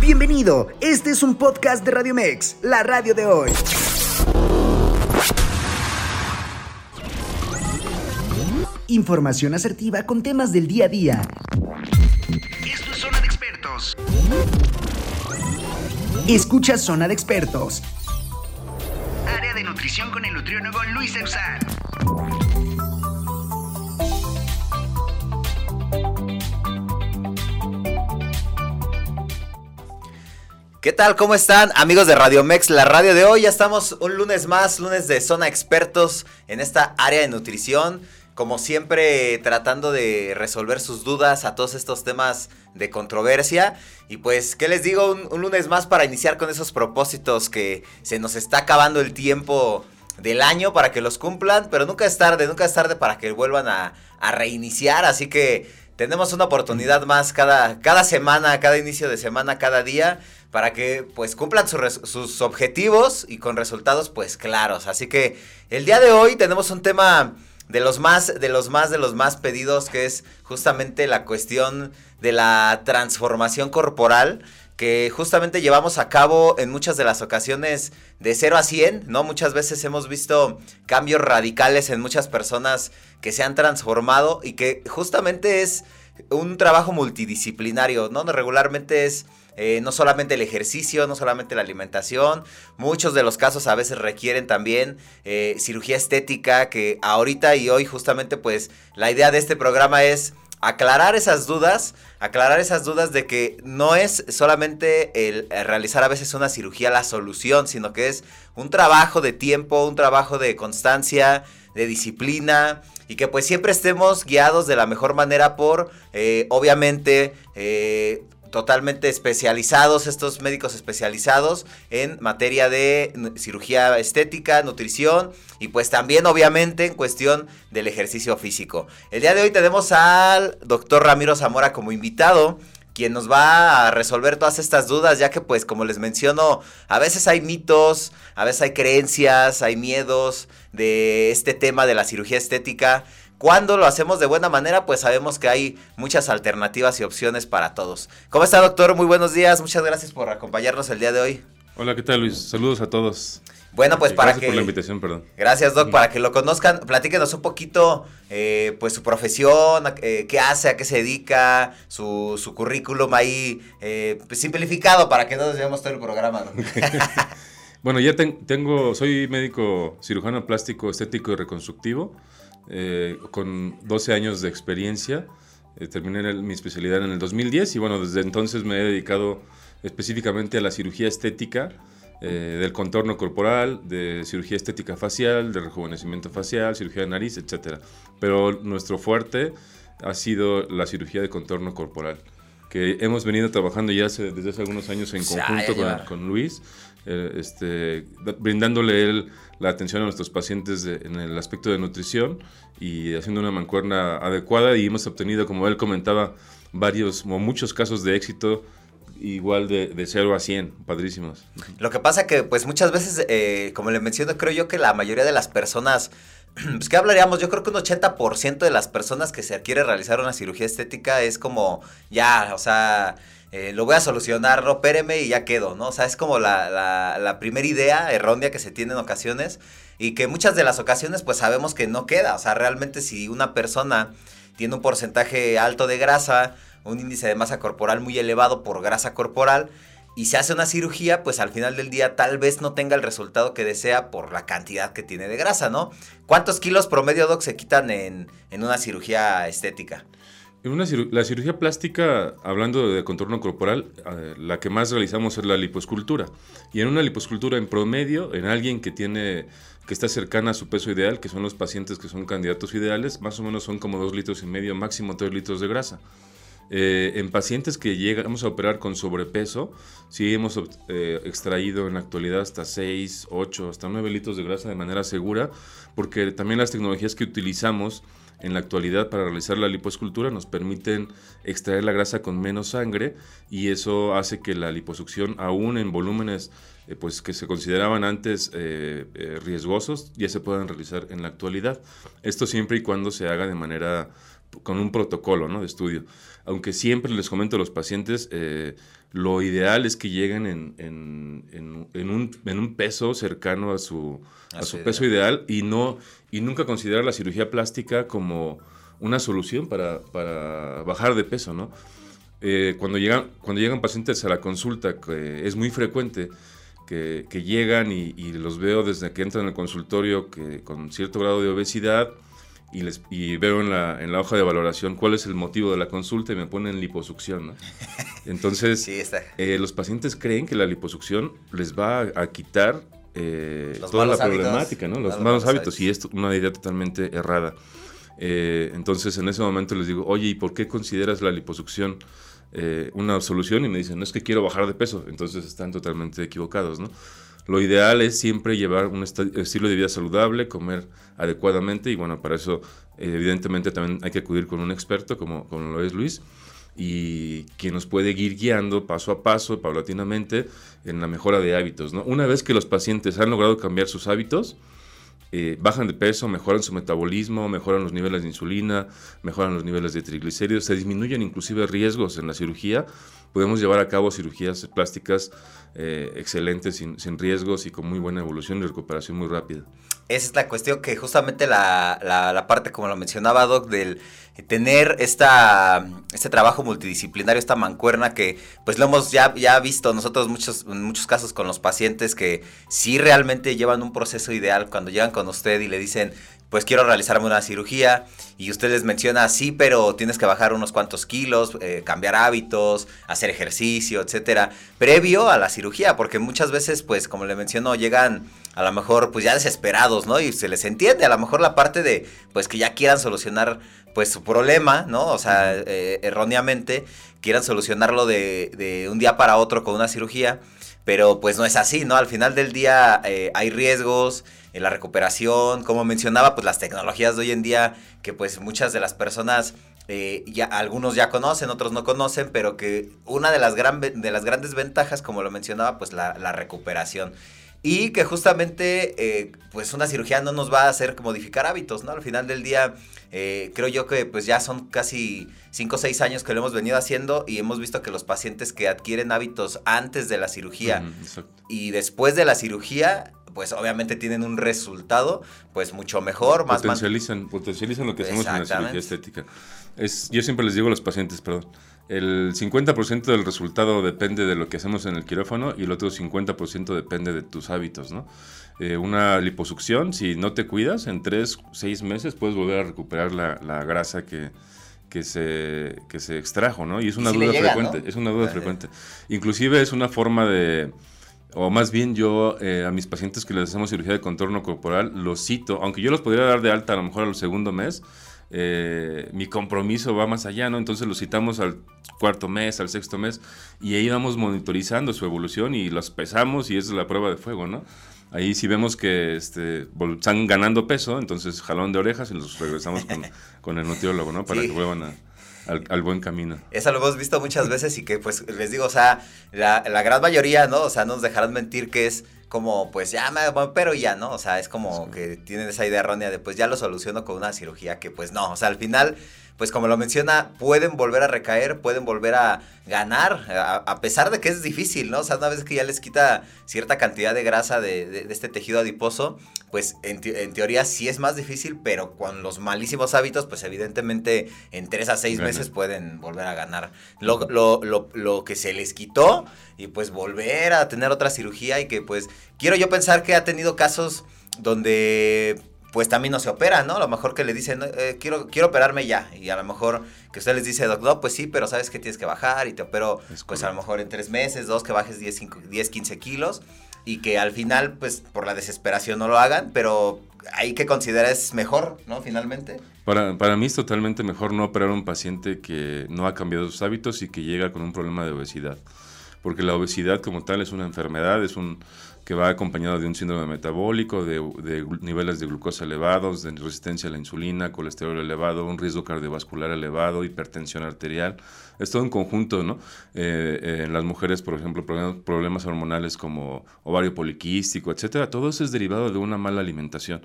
Bienvenido, este es un podcast de Radio Mex, la radio de hoy. Información asertiva con temas del día a día. Esto es Zona de Expertos. Escucha Zona de Expertos. Área de nutrición con el nutriólogo Luis Eusán. ¿Qué tal? ¿Cómo están? Amigos de Radio Mex, la radio de hoy. Ya estamos un lunes más, lunes de zona expertos en esta área de nutrición. Como siempre, tratando de resolver sus dudas a todos estos temas de controversia. Y pues, ¿qué les digo? Un, lunes más para iniciar con esos propósitos que se nos está acabando el tiempo del año para que los cumplan. Pero nunca es tarde, nunca es tarde para que vuelvan a, a reiniciar. Así que tenemos una oportunidad más cada, cada semana, cada inicio de semana, cada día para que pues cumplan sus objetivos y con resultados pues claros. Así que el día de hoy tenemos un tema de los más, de los más, de los más pedidos que es justamente la cuestión de la transformación corporal que justamente llevamos a cabo en muchas de las ocasiones de 0 a 100, ¿no? Muchas veces hemos visto cambios radicales en muchas personas que se han transformado y que justamente es un trabajo multidisciplinario, ¿no? Regularmente es eh, no solamente el ejercicio, no solamente la alimentación, muchos de los casos a veces requieren también eh, cirugía estética, que ahorita y hoy justamente pues la idea de este programa es aclarar esas dudas, aclarar esas dudas de que no es solamente el realizar a veces una cirugía la solución, sino que es un trabajo de tiempo, un trabajo de constancia, de disciplina y que pues siempre estemos guiados de la mejor manera por, eh, obviamente, totalmente especializados, estos médicos especializados en materia de cirugía estética, nutrición y pues también obviamente en cuestión del ejercicio físico. El día de hoy tenemos al doctor Ramiro Zamora como invitado quien nos va a resolver todas estas dudas, ya que pues como les menciono, a veces hay mitos, a veces hay creencias, hay miedos de este tema de la cirugía estética cuando lo hacemos de buena manera, pues sabemos que hay muchas alternativas y opciones para todos. ¿Cómo está, doctor? Muy buenos días. Muchas gracias por acompañarnos el día de hoy. Hola, ¿qué tal, Luis? Saludos a todos. Bueno, pues para gracias que... por la invitación, perdón. Gracias, Doc. Para que lo conozcan, platíquenos un poquito, eh, pues, su profesión, eh, qué hace, a qué se dedica, su, su currículum ahí, eh, pues, simplificado para que no nos veamos todo el programa, bueno, ya tengo, soy médico cirujano plástico, estético y reconstructivo. Eh, con 12 años de experiencia. Eh, terminé mi especialidad en el 2010 y bueno, desde entonces me he dedicado específicamente a la cirugía estética eh, del contorno corporal, de cirugía estética facial, de rejuvenecimiento facial, cirugía de nariz, etc. Pero nuestro fuerte ha sido la cirugía de contorno corporal, que hemos venido trabajando ya desde hace algunos años en conjunto con, con, Luis, este, brindándole él la atención a nuestros pacientes en el aspecto de nutrición y haciendo una mancuerna adecuada y hemos obtenido, como él comentaba, varios o muchos casos de éxito igual de, de 0 a 100, padrísimos. Lo que pasa que pues muchas veces, eh, como le menciono, creo yo que la mayoría de las personas, pues que hablaríamos, yo creo que un 80% de las personas que se quiere realizar una cirugía estética es como, ya, o sea eh, lo voy a solucionar, no, péreme y ya quedo, ¿no? O sea, es como la, la, primera idea errónea que se tiene en ocasiones y que muchas de las ocasiones pues sabemos que no queda, o sea, realmente si una persona tiene un porcentaje alto de grasa, un índice de masa corporal muy elevado por grasa corporal, y se hace una cirugía, pues al final del día tal vez no tenga el resultado que desea por la cantidad que tiene de grasa, ¿no? ¿Cuántos kilos promedio, se quitan en, en una cirugía estética? La cirugía plástica, hablando de contorno corporal, eh, la que más realizamos es la liposcultura. Y en una liposcultura en promedio, en alguien que tiene que está cercana a su peso ideal, que son los pacientes que son candidatos ideales, más o menos son como 2 litros y medio, máximo 3 litros de grasa. Eh, en pacientes que llegamos a operar con sobrepeso, sí hemos eh, extraído en la actualidad hasta 6, 8, hasta 9 litros de grasa de manera segura, porque también las tecnologías que utilizamos en la actualidad para realizar la lipoescultura nos permiten extraer la grasa con menos sangre y eso hace que la liposucción, aún en volúmenes eh, pues, que se consideraban antes eh, eh, riesgosos, ya se puedan realizar en la actualidad. Esto siempre y cuando se haga de manera con un protocolo ¿no? de estudio. Aunque siempre les comento a los pacientes, lo ideal es que lleguen en, en, en, un, un, peso cercano a su, a su peso ideal y, no, y nunca considerar la cirugía plástica como una solución para, para bajar de peso. ¿no? Eh, cuando, llegan, cuando llegan pacientes a la consulta, que es muy frecuente, que, que llegan y, y, los veo desde que entran al consultorio que, con cierto grado de obesidad y, les, y veo en la, en la, hoja de valoración cuál es el motivo de la consulta y me ponen liposucción. ¿no? Entonces, eh, los pacientes creen que la liposucción les va a, quitar eh, toda la problemática, ¿no? los, malos, malos hábitos, y es una idea totalmente errada. Eh, entonces, en ese momento les digo, oye, ¿y por qué consideras la liposucción eh, una solución? Y me dicen, no es que quiero bajar de peso. Entonces, están totalmente equivocados, ¿no? Lo ideal es siempre llevar un estilo de vida saludable, comer adecuadamente y bueno, para eso evidentemente también hay que acudir con un experto como, lo es Luis y quien nos puede ir guiando paso a paso, paulatinamente, en la mejora de hábitos. Una vez que los pacientes han logrado cambiar sus hábitos, eh, bajan de peso, mejoran su metabolismo, mejoran los niveles de insulina, mejoran los niveles de triglicéridos, se disminuyen inclusive riesgos en la cirugía. Podemos llevar a cabo cirugías plásticas eh, excelentes, sin, sin, riesgos y con muy buena evolución y recuperación muy rápida. Esa es la cuestión que justamente la, la, parte, como lo mencionaba Doc, del tener esta, este trabajo multidisciplinario, esta mancuerna que pues lo hemos ya, ya visto nosotros muchos, en muchos casos con los pacientes que sí realmente llevan un proceso ideal cuando llegan con usted y le dicen, pues quiero realizarme una cirugía y usted les menciona, sí, pero tienes que bajar unos cuantos kilos, eh, cambiar hábitos, hacer ejercicio, etcétera, previo a la cirugía, porque muchas veces, pues, como le mencionó, llegan a lo mejor, pues ya desesperados, ¿no? Y se les entiende, a lo mejor la parte de, pues, que ya quieran solucionar, pues, su problema, ¿no? O sea, eh, erróneamente, quieran solucionarlo de, de un día para otro con una cirugía, pero pues no es así, ¿no? Al final del día eh, hay riesgos, en la recuperación, como mencionaba, pues las tecnologías de hoy en día, que pues muchas de las personas, eh, ya, algunos ya conocen, otros no conocen, pero que una de las, gran, de las grandes ventajas, como lo mencionaba, pues la, la recuperación. Y que justamente, eh, pues una cirugía no nos va a hacer modificar hábitos, ¿no? Al final del día, eh, creo yo que pues ya son casi 5 o 6 años que lo hemos venido haciendo y hemos visto que los pacientes que adquieren hábitos antes de la cirugía y después de la cirugía pues obviamente tienen un resultado pues mucho mejor, más potencializan, potencializan lo que hacemos en la cirugía estética. Es, yo siempre les digo a los pacientes, perdón, el 50% del resultado depende de lo que hacemos en el quirófano y el otro 50% depende de tus hábitos, ¿no? Eh, una liposucción, si no te cuidas, en 3, 6 meses puedes volver a recuperar la, la grasa que, que se, que se extrajo, ¿no? Y es una duda frecuente, es una duda frecuente. Inclusive es una forma de o más bien yo eh, a mis pacientes que les hacemos cirugía de contorno corporal, los cito, aunque yo los podría dar de alta a lo mejor al segundo mes, eh, mi compromiso va más allá, ¿no? Entonces los citamos al cuarto mes, al sexto mes, y ahí vamos monitorizando su evolución y los pesamos y esa es la prueba de fuego, ¿no? Ahí si vemos que este, están ganando peso, entonces jalón de orejas y los regresamos con, con el nutriólogo, ¿no? Para que vuelvan a al, buen camino. Eso lo hemos visto muchas veces y que pues les digo, o sea, la, la gran mayoría, ¿no? O sea, nos dejarán mentir que es como, pues ya me pero ya, ¿no? O sea, es como que tienen esa idea errónea de pues ya lo soluciono con una cirugía que pues no, o sea, al final pues como lo menciona, pueden volver a recaer, pueden volver a ganar, a, pesar de que es difícil, ¿no? O sea, una vez que ya les quita cierta cantidad de grasa de, este tejido adiposo, pues en, teoría sí es más difícil, pero con los malísimos hábitos, pues evidentemente en tres a seis meses pueden volver a ganar lo, lo, lo, lo que se les quitó y pues volver a tener otra cirugía y que pues quiero yo pensar que ha tenido casos donde pues también no se opera, ¿no? A lo mejor que le dicen, eh, quiero, quiero operarme ya. Y a lo mejor que usted les dice, doctor, pues sí, pero sabes que tienes que bajar y te opero, pues a lo mejor en tres meses, dos, que bajes 10, 10, 15 kilos. Y que al final, pues por la desesperación no lo hagan, pero hay que considerar es mejor, ¿no? Finalmente. Para, para mí es totalmente mejor no operar a un paciente que no ha cambiado sus hábitos y que llega con un problema de obesidad. Porque la obesidad como tal es una enfermedad, es un que va acompañado de un síndrome metabólico, de, niveles de glucosa elevados, de resistencia a la insulina, colesterol elevado, un riesgo cardiovascular elevado, hipertensión arterial. Es todo un conjunto, ¿no? Eh, eh, en las mujeres, por ejemplo, problemas, hormonales como ovario poliquístico, etcétera. Todo eso es derivado de una mala alimentación.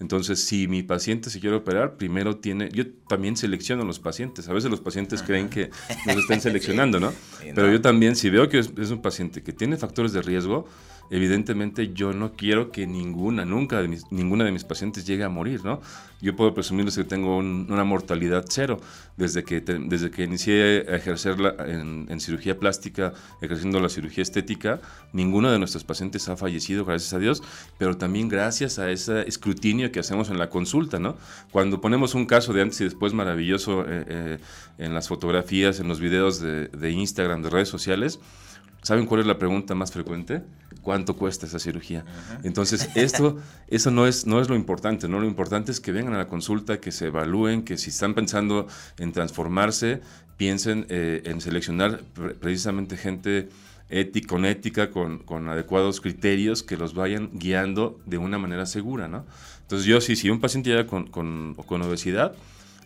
Entonces, si mi paciente se quiere operar, primero tiene. Yo también selecciono a los pacientes. A veces los pacientes creen que nos están seleccionando, ¿no? Pero yo también, si veo que es un paciente que tiene factores de riesgo, evidentemente yo no quiero que ninguna, nunca de ninguna de mis pacientes llegue a morir, ¿no? Yo puedo presumirles que tengo una mortalidad cero. Desde que, desde que inicié a ejercerla en, en, cirugía plástica, ejerciendo la cirugía estética, ninguno de nuestros pacientes ha fallecido, gracias a Dios, pero también gracias a ese escrutinio que hacemos en la consulta, ¿no? Cuando ponemos un caso de antes y después maravilloso eh, eh, en las fotografías, en los videos de, de Instagram, de redes sociales, ¿saben cuál es la pregunta más frecuente? cuánto cuesta esa cirugía. Entonces, esto, eso no es, no es lo importante, ¿no? Lo importante es que vengan a la consulta, que se evalúen, que si están pensando en transformarse, piensen eh, en seleccionar precisamente gente ética, con ética, con, adecuados criterios que los vayan guiando de una manera segura, ¿no? Entonces, yo sí, si un paciente llega con, con, con obesidad,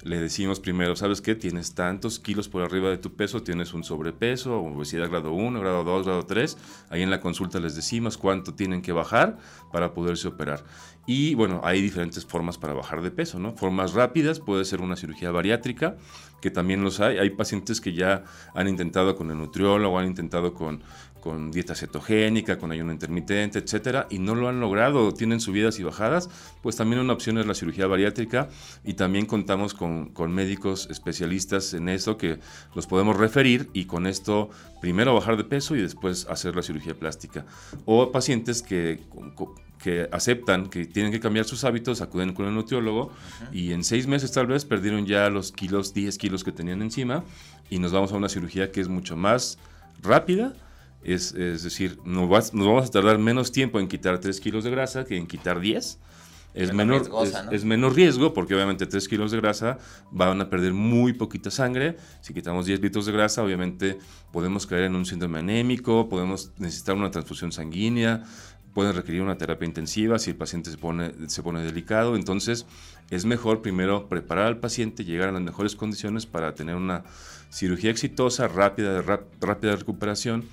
le decimos primero, ¿sabes qué? Tienes tantos kilos por arriba de tu peso, tienes un sobrepeso, obesidad grado 1, grado 2, grado 3. Ahí en la consulta les decimos cuánto tienen que bajar para poderse operar. Y bueno, hay diferentes formas para bajar de peso, ¿no? Formas rápidas, puede ser una cirugía bariátrica, que también los hay. Hay pacientes que ya han intentado con el nutriólogo, han intentado con, con dieta cetogénica, con ayuno intermitente, etcétera, y no lo han logrado, tienen subidas y bajadas, pues también una opción es la cirugía bariátrica y también contamos con, con médicos especialistas en eso que los podemos referir y con esto primero bajar de peso y después hacer la cirugía plástica. O pacientes que que aceptan que tienen que cambiar sus hábitos, acuden con el nutriólogo y en seis meses tal vez perdieron ya los kilos, 10 kilos que tenían encima y nos vamos a una cirugía que es mucho más rápida es, decir, nos, vamos a tardar menos tiempo en quitar 3 kilos de grasa que en quitar 10. Es menor, es, menor riesgo porque obviamente 3 kilos de grasa van a perder muy poquita sangre. Si quitamos 10 litros de grasa, obviamente podemos caer en un síndrome anémico, podemos necesitar una transfusión sanguínea, pueden requerir una terapia intensiva si el paciente se pone, se pone delicado. Entonces, es mejor primero preparar al paciente, llegar a las mejores condiciones para tener una cirugía exitosa, rápida, rápida de recuperación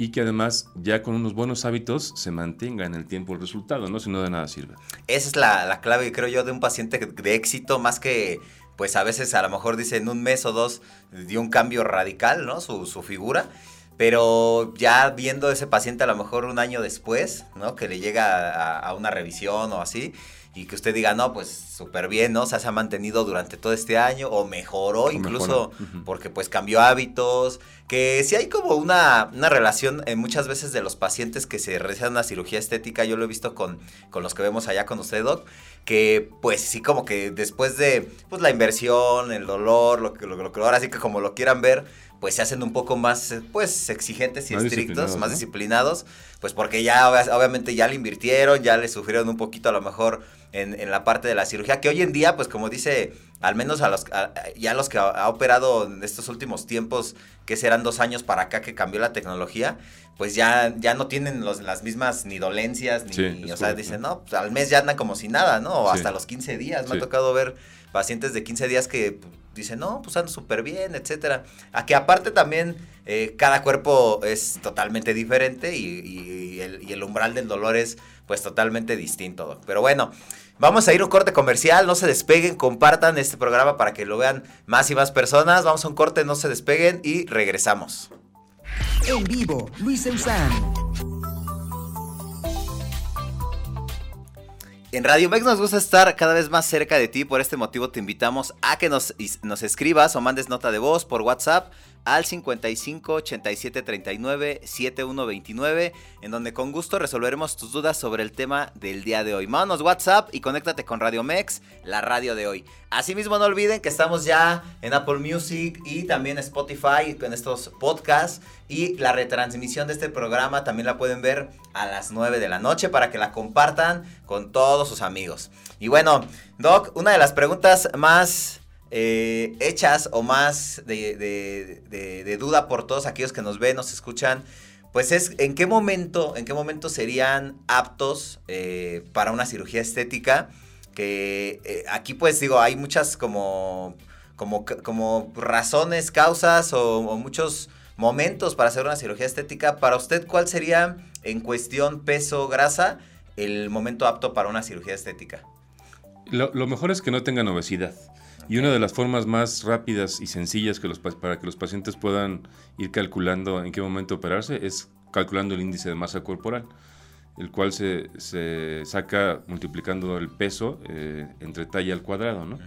y que además ya con unos buenos hábitos se mantenga en el tiempo el resultado, ¿no? Si no de nada sirve. Esa es la, la clave, creo yo, de un paciente de éxito, más que, pues a veces a lo mejor dice en un mes o dos dio un cambio radical, ¿no? Su, su figura. Pero ya viendo ese paciente a lo mejor un año después, ¿no? Que le llega a, a una revisión o así, y que usted diga, no, pues súper bien, ¿no? O sea, se ha mantenido durante todo este año o mejoró incluso porque pues cambió hábitos, que si hay como una, una relación en muchas veces de los pacientes que se realizan una cirugía estética, yo lo he visto con, con los que vemos allá con usted, Doc, que pues sí como que después de pues la inversión, el dolor, lo que, lo, lo que ahora sí que como lo quieran ver, pues se hacen un poco más pues exigentes y estrictos, más disciplinados, pues porque ya obviamente ya le invirtieron, ya le sufrieron un poquito a lo mejor en, la parte de la cirugía, que hoy en día, pues como dice, al menos a los, ya los que ha, operado en estos últimos tiempos, que serán dos años para acá que cambió la tecnología, pues ya, ya no tienen los, las mismas ni dolencias, ni, o sea, dicen, no, pues, al mes ya andan como si nada, ¿no? O hasta los 15 días, me ha tocado ver pacientes de 15 días que dicen, no, pues ando súper bien, etcétera. A que aparte también eh, cada cuerpo es totalmente diferente y, el, y el umbral del dolor es pues totalmente distinto. Pero bueno, vamos a ir a un corte comercial, no se despeguen, compartan este programa para que lo vean más y más personas. Vamos a un corte, no se despeguen y regresamos. En vivo, Luis Eusán. En Radio Mex nos gusta estar cada vez más cerca de ti, por este motivo te invitamos a que nos, nos escribas o mandes nota de voz por WhatsApp al 55 87 39 7129, en donde con gusto resolveremos tus dudas sobre el tema del día de hoy. Mándanos WhatsApp y conéctate con Radio Mex, la radio de hoy. Asimismo, no olviden que estamos ya en Apple Music y también Spotify con estos podcasts. Y la retransmisión de este programa también la pueden ver a las 9 de la noche para que la compartan con todos sus amigos. Y bueno, Doc, una de las preguntas más eh, hechas o más de, duda por todos aquellos que nos ven, nos escuchan, pues es en qué momento, en qué momento serían aptos eh, para una cirugía estética. Que eh, aquí pues digo, hay muchas como, como, razones, causas o, muchos momentos para hacer una cirugía estética. Para usted, ¿cuál sería en cuestión peso, grasa, el momento apto para una cirugía estética? Lo mejor es que no tengan obesidad. Y una de las formas más rápidas y sencillas que los, para que los pacientes puedan ir calculando en qué momento operarse es calculando el índice de masa corporal, el cual se, se saca multiplicando el peso eh, entre talla al cuadrado, ¿no?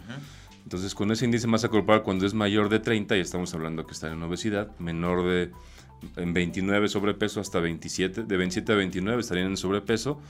Entonces, con ese índice de masa corporal, cuando es mayor de 30, y estamos hablando que está en obesidad, menor de en 29 sobrepeso hasta 27, de 27 a 29 estarían en sobrepeso,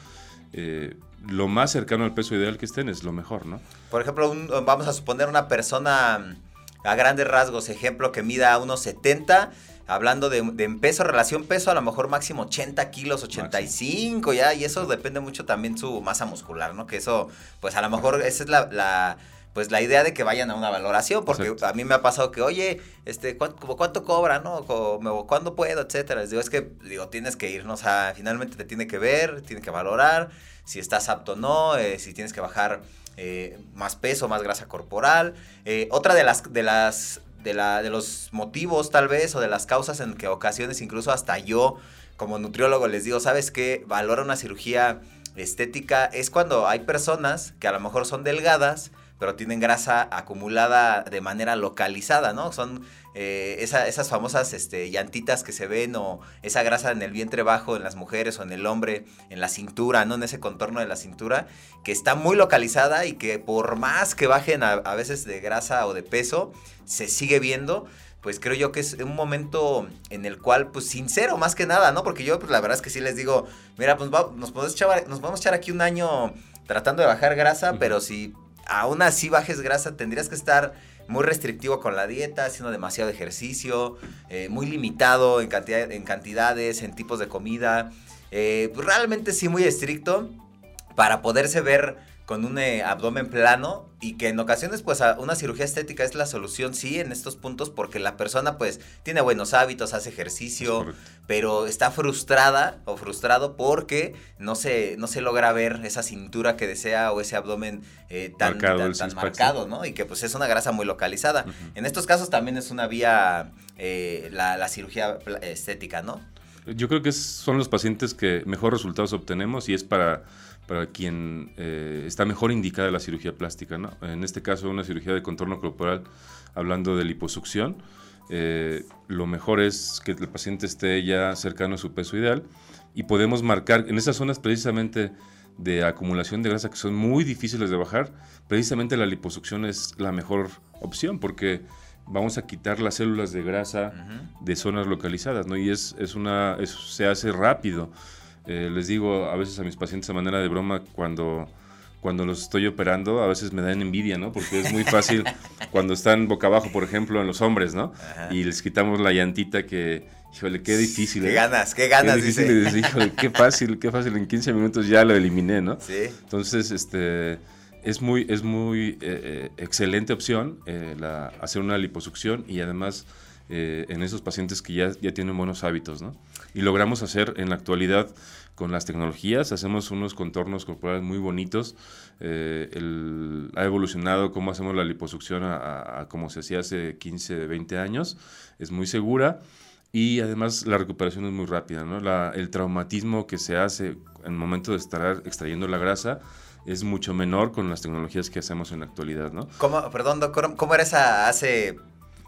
eh, lo más cercano al peso ideal que estén es lo mejor, ¿no? Por ejemplo, vamos a suponer una persona a grandes rasgos, ejemplo, que mida unos 70, hablando de, peso, relación peso, a lo mejor máximo 80 kilos, 85 ya, y eso depende mucho también su masa muscular, ¿no? Que eso, pues a lo mejor esa es la, pues la idea de que vayan a una valoración, porque a mí me ha pasado que, oye, este, ¿cuánto, cuánto cobra, no? ¿Cuándo puedo, etcétera? Les digo, es que, digo, tienes que ir, ¿no? O sea, finalmente te tiene que ver, tiene que valorar si estás apto o no, eh, si tienes que bajar eh, más peso, más grasa corporal. Eh, otra de las, de las, de la, de los motivos tal vez, o de las causas en que ocasiones incluso hasta yo, como nutriólogo, les digo, ¿sabes qué? Valora una cirugía estética, es cuando hay personas que a lo mejor son delgadas, pero tienen grasa acumulada de manera localizada, ¿no? Son eh, esas famosas este, llantitas que se ven o esa grasa en el vientre bajo en las mujeres o en el hombre, en la cintura, ¿no? En ese contorno de la cintura, que está muy localizada y que por más que bajen a, veces de grasa o de peso, se sigue viendo pues creo yo que es un momento en el cual, pues sincero más que nada, ¿no? Porque yo, pues la verdad es que sí les digo, mira, pues nos, podemos echar, nos podemos echar aquí un año tratando de bajar grasa, pero si aún así bajes grasa, tendrías que estar muy restrictivo con la dieta, haciendo demasiado ejercicio, eh, muy limitado en, cantidad, en cantidades, en tipos de comida. Eh, pues realmente sí muy estricto para poderse ver con un eh, abdomen plano y que en ocasiones pues una cirugía estética es la solución sí en estos puntos porque la persona pues tiene buenos hábitos, hace ejercicio, pero está frustrada o frustrado porque no se, no se logra ver esa cintura que desea o ese abdomen eh, tan, marcado, ¿no? Y que pues es una grasa muy localizada. En estos casos también es una vía eh, la, la cirugía estética, ¿no? Yo creo que son los pacientes que mejor resultados obtenemos y es para para quien eh, está mejor indicada la cirugía plástica. ¿no? En este caso, una cirugía de contorno corporal, hablando de liposucción, eh, lo mejor es que el paciente esté ya cercano a su peso ideal y podemos marcar en esas zonas precisamente de acumulación de grasa que son muy difíciles de bajar, precisamente la liposucción es la mejor opción porque vamos a quitar las células de grasa de zonas localizadas, ¿no? Y es, es una, se hace rápido. Eh, les digo a veces a mis pacientes a manera de broma cuando, cuando los estoy operando, a veces me dan envidia, ¿no? Porque es muy fácil cuando están boca abajo, por ejemplo, en los hombres, ¿no? Y les quitamos la llantita que, híjole, qué difícil. Qué ¿eh? ganas, qué ganas, dice. híjole, qué fácil, qué fácil, en 15 minutos ya lo eliminé, ¿no? Sí. Entonces, este... Es muy, es muy eh, excelente opción la, hacer una liposucción y además en esos pacientes que ya, ya tienen buenos hábitos, ¿no? Y logramos hacer en la actualidad con las tecnologías, hacemos unos contornos corporales muy bonitos. Eh, ha evolucionado cómo hacemos la liposucción a, como se hacía hace 15, 20 años. Es muy segura y además la recuperación es muy rápida. ¿no? el traumatismo que se hace en el momento de estar extrayendo la grasa es mucho menor con las tecnologías que hacemos en la actualidad. ¿no? ¿Cómo, perdón, doctor, ¿cómo era esa hace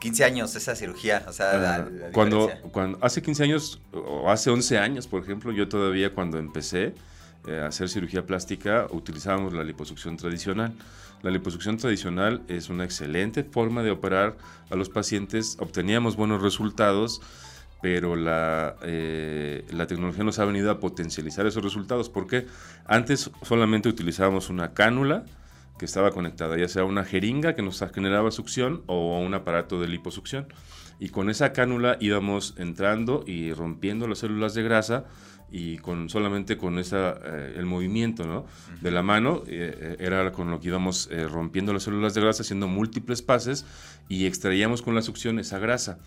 15 años esa cirugía, o sea, ah, cuando, cuando hace 15 años o hace 11 años, por ejemplo, yo todavía cuando empecé eh, a hacer cirugía plástica utilizábamos la liposucción tradicional. La liposucción tradicional es una excelente forma de operar a los pacientes, obteníamos buenos resultados, pero la, eh, la tecnología nos ha venido a potencializar esos resultados, porque antes solamente utilizábamos una cánula, que estaba conectada, ya sea una jeringa que nos generaba succión o un aparato de liposucción. Y con esa cánula íbamos entrando y rompiendo las células de grasa y con solamente con esa, eh, el movimiento ¿no? de la mano eh, eh, era con lo que íbamos rompiendo las células de grasa, haciendo múltiples pases y extraíamos con la succión esa grasa.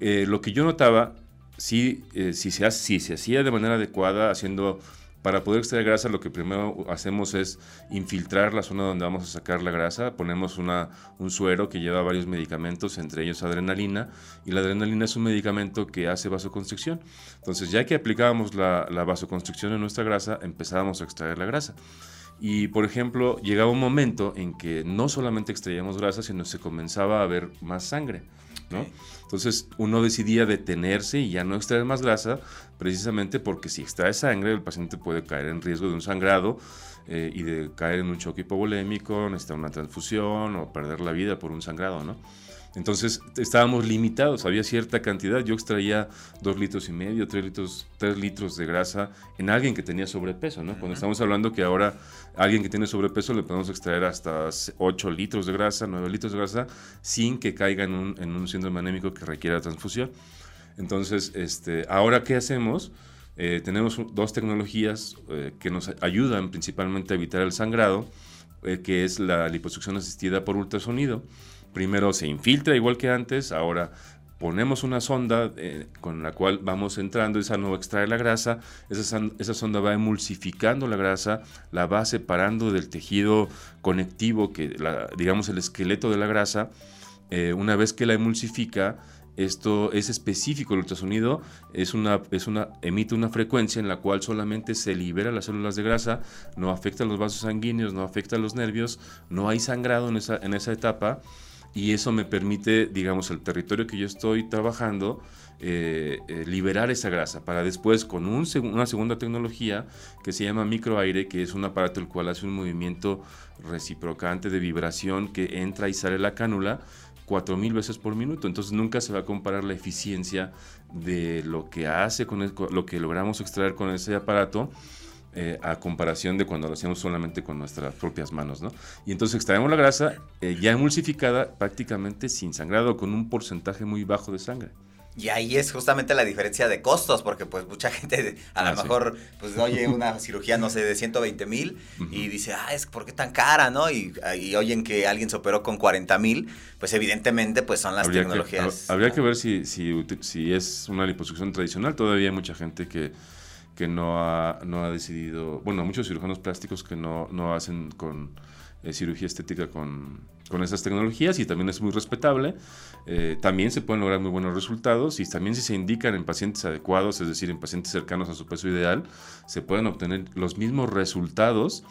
lo que yo notaba sí, eh, si, se si se hacía de manera adecuada, haciendo para poder extraer grasa, lo que primero hacemos es infiltrar la zona donde vamos a sacar la grasa. Ponemos un suero que lleva varios medicamentos, entre ellos adrenalina, y la adrenalina es un medicamento que hace vasoconstricción. Entonces, ya que aplicábamos la, la vasoconstricción en nuestra grasa, empezábamos a extraer la grasa. Y, por ejemplo, llegaba un momento en que no solamente extraíamos grasa, sino se comenzaba a ver más sangre. ¿no? Entonces uno decidía detenerse y ya no extraer más grasa, precisamente porque si extrae sangre el paciente puede caer en riesgo de un sangrado eh, y de caer en un choque hipovolémico, necesitar una transfusión o perder la vida por un sangrado, ¿no? Entonces estábamos limitados, había cierta cantidad. Yo extraía dos litros y medio, tres litros, tres litros de grasa en alguien que tenía sobrepeso, ¿no? Cuando estamos hablando que ahora alguien que tiene sobrepeso le podemos extraer hasta 8 litros de grasa, 9 litros de grasa, sin que caiga en un, en un síndrome anémico que requiera transfusión. Entonces, este, ahora qué hacemos? Eh, tenemos dos tecnologías eh, que nos ayudan principalmente a evitar el sangrado, eh, que es la liposucción asistida por ultrasonido primero se infiltra igual que antes, ahora ponemos una sonda eh, con la cual vamos entrando, esa no extrae la grasa, esa, sonda va emulsificando la grasa, la va separando del tejido conectivo, que digamos el esqueleto de la grasa, eh, una vez que la emulsifica, esto es específico, el ultrasonido es una, es una, emite una frecuencia en la cual solamente se libera las células de grasa, no afecta a los vasos sanguíneos, no afecta a los nervios, no hay sangrado en esa etapa y eso me permite, digamos, el territorio que yo estoy trabajando, eh, eh, liberar esa grasa para después con un una segunda tecnología que se llama microaire, que es un aparato el cual hace un movimiento reciprocante de vibración que entra y sale la cánula 4000 veces por minuto. Entonces nunca se va a comparar la eficiencia de lo que hace con lo que logramos extraer con ese aparato eh, a comparación de cuando lo hacíamos solamente con nuestras propias manos, ¿no? Y entonces extraemos la grasa eh, ya emulsificada, prácticamente sin sangrado, con un porcentaje muy bajo de sangre. Y ahí es justamente la diferencia de costos, porque pues mucha gente a lo ah, mejor pues oye una cirugía, no sé, de 120 mil y dice, ah, es porque tan cara, ¿no? Y, oyen que alguien se operó con 40 mil, pues evidentemente pues son las tecnologías. habría que ver si, si, si es una liposucción tradicional, todavía hay mucha gente que que no ha, no ha decidido, bueno, muchos cirujanos plásticos que no, no hacen con eh, cirugía estética con, con, esas tecnologías y también es muy respetable. Eh, también se pueden lograr muy buenos resultados y también si se indican en pacientes adecuados, es decir, en pacientes cercanos a su peso ideal, se pueden obtener los mismos resultados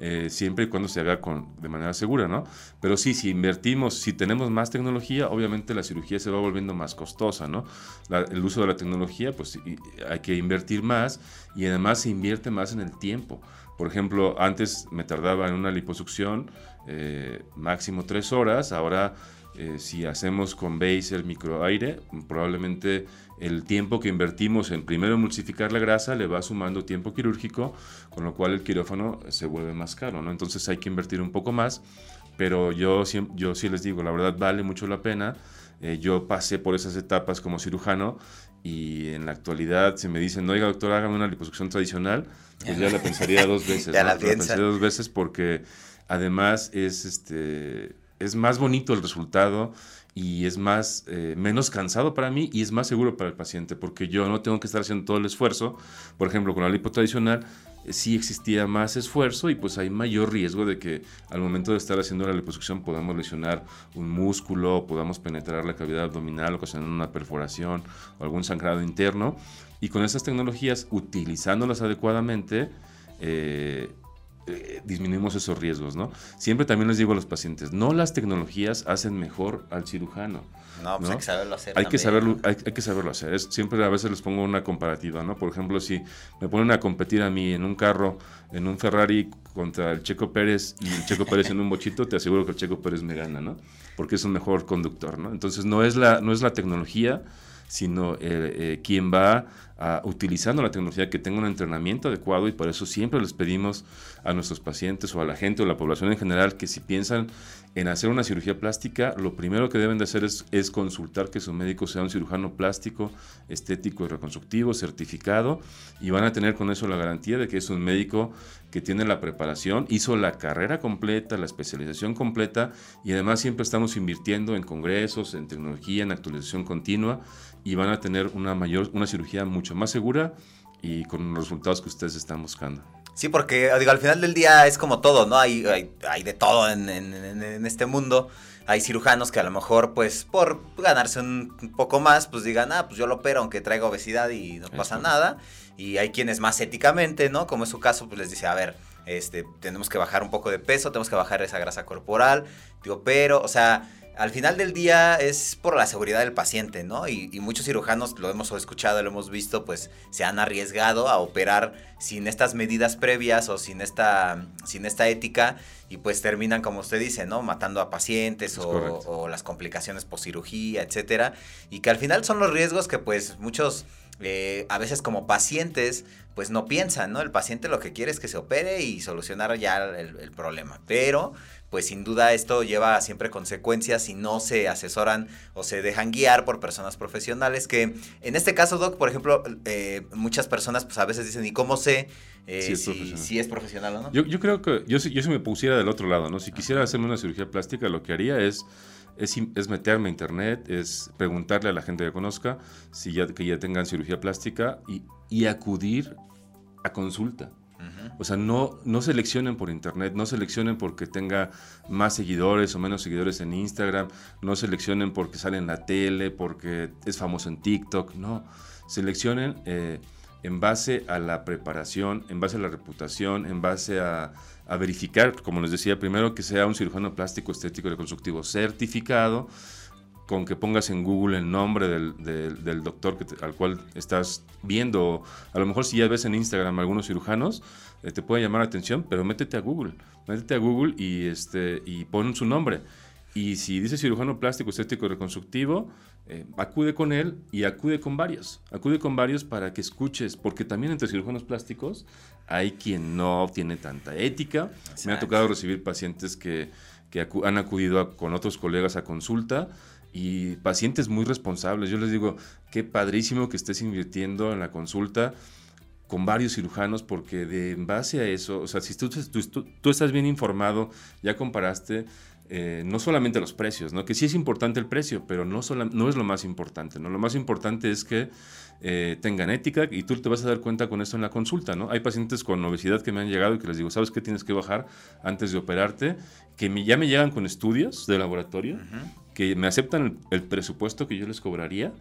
eh, siempre y cuando se haga con, de manera segura, ¿no? Pero sí, si invertimos, si tenemos más tecnología, obviamente la cirugía se va volviendo más costosa, ¿no? el uso de la tecnología, pues hay que invertir más y además se invierte más en el tiempo. Por ejemplo, antes me tardaba en una liposucción eh, máximo tres horas, ahora eh, si hacemos con Baser microaire, probablemente el tiempo que invertimos en primero emulsificar la grasa le va sumando tiempo quirúrgico, con lo cual el quirófano se vuelve más caro, ¿no? Entonces hay que invertir un poco más, pero yo, yo sí les digo, la verdad vale mucho la pena. Eh, yo pasé por esas etapas como cirujano y en la actualidad si me dicen, oiga doctor, hágame una liposucción tradicional, pues ya la pensaría dos veces. ya la, dos veces porque además es este es más bonito el resultado y es más eh, menos cansado para mí y es más seguro para el paciente porque yo no tengo que estar haciendo todo el esfuerzo. Por ejemplo, con la lipo tradicional eh, sí existía más esfuerzo y pues hay mayor riesgo de que al momento de estar haciendo la liposucción podamos lesionar un músculo, podamos penetrar la cavidad abdominal, ocasionando una perforación o algún sangrado interno. Y con esas tecnologías, utilizándolas adecuadamente, eh, eh, disminuimos esos riesgos, ¿no? Siempre también les digo a los pacientes, no las tecnologías hacen mejor al cirujano. No, pues hay que saberlo hacer. Hay, que saberlo, hay, que saberlo hacer. Es, siempre a veces les pongo una comparativa, ¿no? Por ejemplo, si me ponen a competir a mí en un carro, en un Ferrari contra el Checo Pérez y el Checo Pérez en un bochito, te aseguro que el Checo Pérez me gana, ¿no? Porque es un mejor conductor, ¿no? Entonces no es la, no es la tecnología, sino eh, eh, quien va utilizando la tecnología, que tenga un entrenamiento adecuado y por eso siempre les pedimos a nuestros pacientes o a la gente o a la población en general que si piensan en hacer una cirugía plástica, lo primero que deben de hacer es, es consultar que su médico sea un cirujano plástico, estético y reconstructivo, certificado, y van a tener con eso la garantía de que es un médico que tiene la preparación, hizo la carrera completa, la especialización completa, y además siempre estamos invirtiendo en congresos, en tecnología, en actualización continua, y van a tener una mayor, una cirugía mucho más segura y con los resultados que ustedes están buscando. Sí, porque digo, al final del día es como todo, ¿no? Hay, hay, de todo en, este mundo. Hay cirujanos que a lo mejor, pues, por ganarse un poco más, pues digan, ah, pues yo lo opero aunque traiga obesidad y no pasa nada. Y hay quienes más éticamente, ¿no? Como es su caso, pues les dice, a ver, este, tenemos que bajar un poco de peso, tenemos que bajar esa grasa corporal. Digo, pero, o sea, al final del día es por la seguridad del paciente, ¿no? Y, muchos cirujanos, lo hemos escuchado, lo hemos visto, pues se han arriesgado a operar sin estas medidas previas o sin esta, sin esta ética y pues terminan, como usted dice, ¿no? Matando a pacientes o, las complicaciones post cirugía, etcétera. Y que al final son los riesgos que pues muchos... Eh, a veces como pacientes pues no piensan, ¿no? El paciente lo que quiere es que se opere y solucionar ya el problema. Pero pues sin duda esto lleva siempre consecuencias si no se asesoran o se dejan guiar por personas profesionales que en este caso, Doc, por ejemplo, eh, muchas personas pues a veces dicen, ¿y cómo sé eh, si, es profesional o no? Yo, creo que yo, yo si me pusiera del otro lado, ¿no? Si quisiera hacerme una cirugía plástica, lo que haría es... Es, meterme a internet, es preguntarle a la gente que conozca si ya, que ya tengan cirugía plástica y, y acudir a consulta. O sea, no, no seleccionen por internet, no seleccionen porque tenga más seguidores o menos seguidores en Instagram, no seleccionen porque sale en la tele, porque es famoso en TikTok, no. Seleccionen eh, en base a la preparación, en base a la reputación, en base a, verificar, como les decía primero, que sea un cirujano plástico estético reconstructivo certificado con que pongas en Google el nombre del, doctor al cual estás viendo. A lo mejor si ya ves en Instagram algunos cirujanos, eh, te puede llamar la atención, pero métete a Google. Métete a Google y, este, y pon su nombre. Y si dice cirujano plástico, estético, reconstructivo, eh, acude con él y acude con varios. Acude con varios para que escuches, porque también entre cirujanos plásticos hay quien no tiene tanta ética. Me ha tocado recibir pacientes que, que han acudido con otros colegas a consulta y pacientes muy responsables. Yo les digo, qué padrísimo que estés invirtiendo en la consulta con varios cirujanos porque de en base a eso, o sea, si tú, tú, estás bien informado, ya comparaste eh, no solamente los precios, ¿no? que sí es importante el precio, pero no, no es lo más importante. ¿no? Lo más importante es que eh, tengan ética y tú te vas a dar cuenta con esto en la consulta. ¿no? Hay pacientes con obesidad que me han llegado y que les digo, ¿sabes qué tienes que bajar antes de operarte? Que ya me llegan con estudios de laboratorio que me aceptan el, presupuesto que yo les cobraría,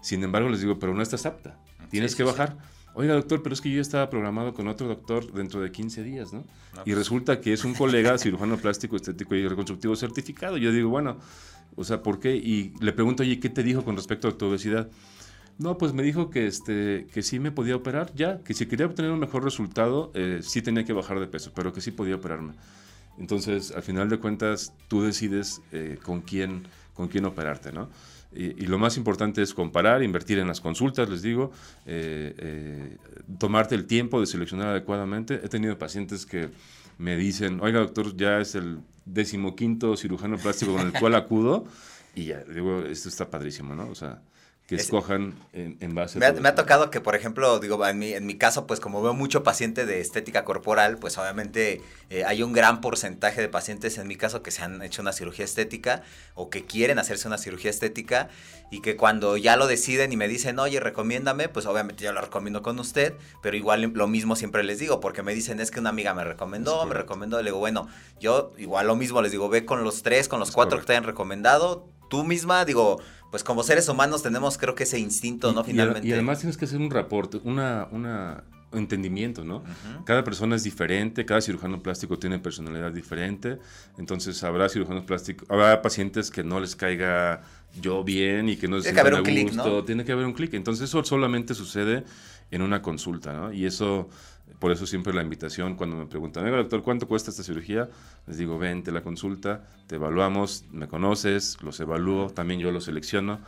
sin embargo les digo, pero no estás apta, tienes que bajar. Oiga, doctor, pero es que yo ya estaba programado con otro doctor dentro de 15 días, ¿no? y pues resulta que es un colega cirujano plástico, estético y reconstructivo certificado. Yo digo, bueno, o sea, ¿por qué? Y le pregunto, oye, ¿qué te dijo con respecto a tu obesidad? No, pues me dijo que, este, que sí me podía operar, ya, que si quería obtener un mejor resultado, eh, sí tenía que bajar de peso, pero que sí podía operarme. Entonces, al final de cuentas, tú decides eh, con, quién, con quién operarte, ¿no? Y, lo más importante es comparar, invertir en las consultas, les digo, eh, eh, tomarte el tiempo de seleccionar adecuadamente. He tenido pacientes que me dicen, oiga doctor, ya es el decimoquinto cirujano plástico con el cual acudo, y ya, digo, esto está padrísimo, ¿no? O sea, que escojan en, base me a... Me ha tocado que, por ejemplo, digo, en mi, en mi caso, pues como veo mucho paciente de estética corporal, pues obviamente eh, hay un gran porcentaje de pacientes, en mi caso, que se han hecho una cirugía estética o que quieren hacerse una cirugía estética y que cuando ya lo deciden y me dicen, oye, recomiéndame, pues obviamente yo lo recomiendo con usted, pero igual lo mismo siempre les digo, porque me dicen, es que una amiga me recomendó, me recomendó, le digo, bueno, yo igual lo mismo les digo, ve con los tres, con los cuatro que te hayan recomendado, tú misma, digo, pues como seres humanos tenemos creo que ese instinto, ¿no? Finalmente. Y, además tienes que hacer un reporte, una, una entendimiento, ¿no? Cada persona es diferente, cada cirujano plástico tiene personalidad diferente, entonces habrá cirujanos plásticos, habrá pacientes que no les caiga yo bien y que no les sientan a gusto, tiene que haber un clic, entonces eso solamente sucede en una consulta, ¿no? Y eso por eso siempre la invitación cuando me preguntan, doctor, ¿cuánto cuesta esta cirugía? Les digo, vente la consulta, te evaluamos, me conoces, los evalúo, también yo los selecciono.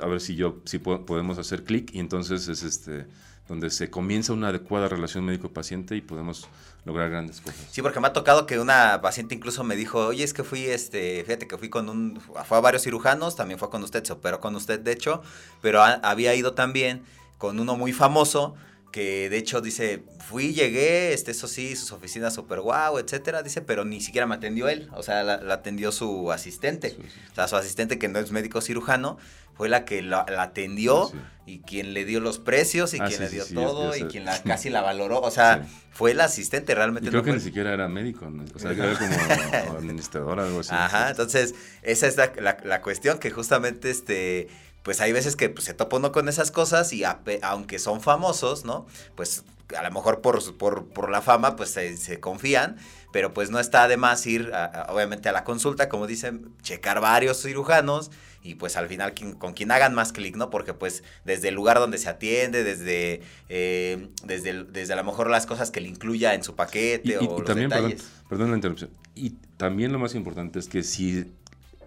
a ver si yo, si podemos hacer clic y entonces es este donde se comienza una adecuada relación médico-paciente y podemos lograr grandes cosas. Sí, porque me ha tocado que una paciente incluso me dijo, oye, es que fui, este, fíjate que fui con un, fue a varios cirujanos, también fue con usted, se operó con usted, de hecho, pero había ido también con uno muy famoso, que de hecho dice, fui, llegué, este, eso sí, sus oficinas super guau, etcétera, dice, pero ni siquiera me atendió él, o sea, la, atendió su asistente, o sea, su asistente que no es médico cirujano, fue la que la, atendió y quien le dio los precios y ah, quien le dio todo y quien la, casi la valoró, o sea, fue el asistente realmente. Y creo que ni siquiera era médico, o sea, era como administradora o algo así. Ajá, entonces, esa es la, la cuestión que justamente, este pues hay veces que pues, se topa uno con esas cosas y aunque son famosos, ¿no? Pues a lo mejor por, por, la fama, pues se, confían, pero pues no está de más ir, obviamente, a la consulta, como dicen, checar varios cirujanos y pues al final con quien hagan más clic, ¿no? Porque pues desde el lugar donde se atiende, desde, eh, desde, desde a lo mejor las cosas que le incluya en su paquete o los también, Perdón, perdón la interrupción. Y también lo más importante es que si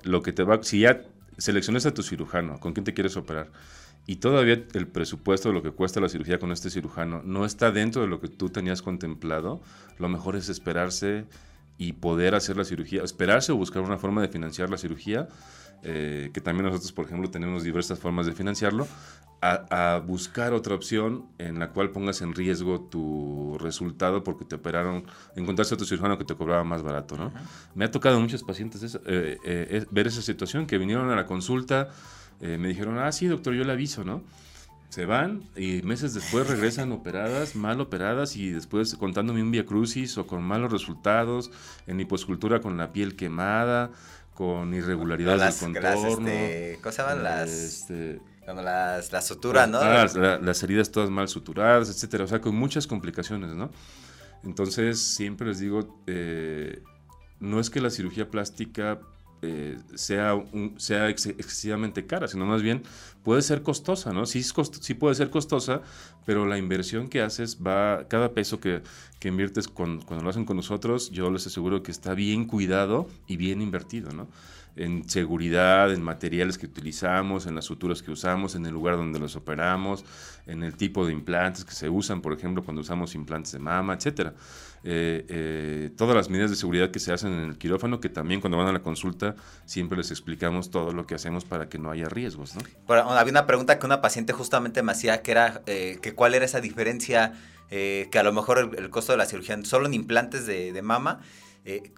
lo que te va, si ya selecciones a tu cirujano, con quién te quieres operar, y todavía el presupuesto de lo que cuesta la cirugía con este cirujano no está dentro de lo que tú tenías contemplado, lo mejor es esperarse y poder hacer la cirugía, esperarse o buscar una forma de financiar la cirugía, eh, que también nosotros, por ejemplo, tenemos diversas formas de financiarlo, a, buscar otra opción en la cual pongas en riesgo tu resultado porque te operaron, encontraste a tu cirujano que te cobraba más barato, ¿no? Me ha tocado a muchos pacientes eh, eh, ver esa situación, que vinieron a la consulta, eh, me dijeron, ah, sí, doctor, yo le aviso, ¿no? Se van y meses después regresan operadas, mal operadas y después contándome un via crucis o con malos resultados, en hiposcultura con la piel quemada, con irregularidades del contorno. Este, ¿Cómo se llaman las...? Este, cuando las, las suturas, ¿no? Ah, las, heridas todas mal suturadas, etcétera. O sea, con muchas complicaciones, ¿no? Entonces, siempre les digo, eh, no es que la cirugía plástica eh, sea, sea excesivamente cara, sino más bien puede ser costosa, ¿no? Sí, es sí puede ser costosa, pero la inversión que haces va, cada peso que, que inviertes cuando lo hacen con nosotros, yo les aseguro que está bien cuidado y bien invertido, ¿no? En seguridad, en materiales que utilizamos, en las suturas que usamos, en el lugar donde los operamos, en el tipo de implantes que se usan, por ejemplo, cuando usamos implantes de mama, etcétera. Eh, eh, todas las medidas de seguridad que se hacen en el quirófano, que también cuando van a la consulta siempre les explicamos todo lo que hacemos para que no haya riesgos. ¿no? había una pregunta que una paciente justamente me hacía, que era eh, que cuál era esa diferencia, que a lo mejor el, costo de la cirugía solo en implantes de, de mama eh,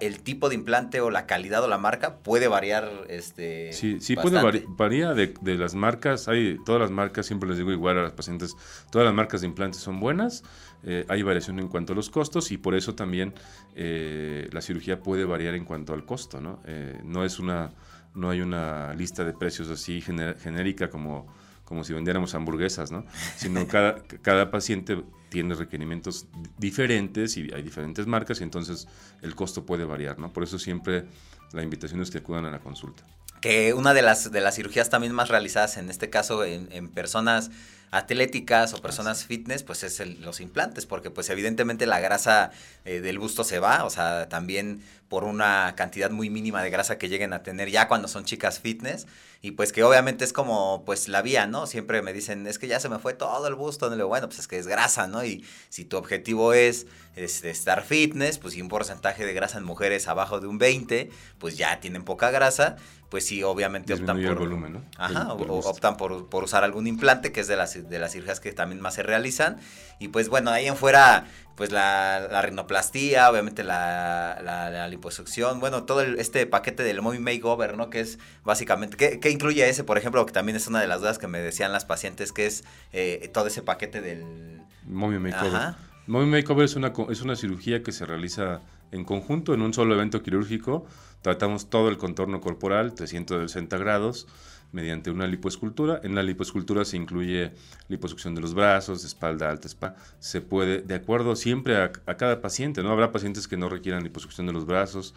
el tipo de implante o la calidad o la marca puede variar. Este, sí, sí puede variar. Varía de, las marcas. Hay todas las marcas, siempre les digo igual a las pacientes, todas las marcas de implantes son buenas. Eh, hay variación en cuanto a los costos y por eso también eh, la cirugía puede variar en cuanto al costo. No, no es una, no hay una lista de precios así genérica como como si vendiéramos hamburguesas, ¿no? Sino cada, cada paciente tiene requerimientos diferentes y hay diferentes marcas y entonces el costo puede variar, ¿no? Por eso siempre la invitación es que acudan a la consulta. Que una de las, de las cirugías también más realizadas, en este caso en, en personas atléticas o personas fitness, pues es los implantes, porque pues evidentemente la grasa eh, del busto se va, o sea, también por una cantidad muy mínima de grasa que lleguen a tener ya cuando son chicas fitness, y pues que obviamente es como pues la vía, ¿no? Siempre me dicen, es que ya se me fue todo el busto, no le bueno, pues es que es grasa, ¿no? Y si tu objetivo es, estar fitness, pues y un porcentaje de grasa en mujeres abajo de un 20, pues ya tienen poca grasa, pues sí, obviamente optan por... El volumen, ¿no? Ajá, optan por, por usar algún implante, que es de las de las cirugías que también más se realizan. Y pues bueno, ahí en fuera, pues la, la rinoplastía, obviamente la, la, liposucción, bueno, todo este paquete del Mommy Makeover, ¿no? Que es básicamente, ¿qué, incluye ese, por ejemplo? Que también es una de las dudas que me decían las pacientes, que es eh, todo ese paquete del... Mommy Makeover. Mommy Makeover es una, es una cirugía que se realiza en conjunto, en un solo evento quirúrgico. Tratamos todo el contorno corporal, 360 grados mediante una lipoescultura. En la lipoescultura se incluye liposucción de los brazos, espalda alta, espalda. Se puede, de acuerdo siempre a, cada paciente, ¿no? Habrá pacientes que no requieran liposucción de los brazos,